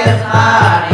es.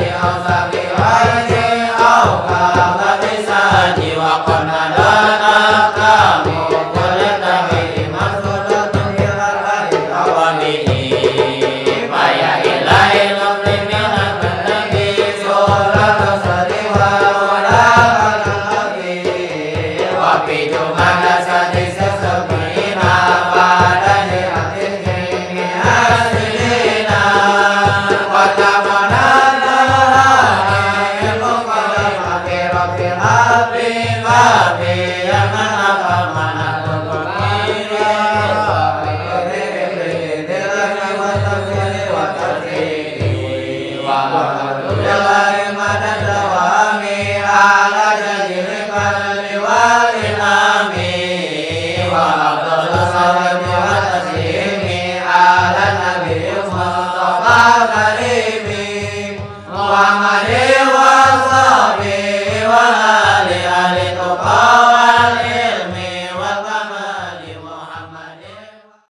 Jehová.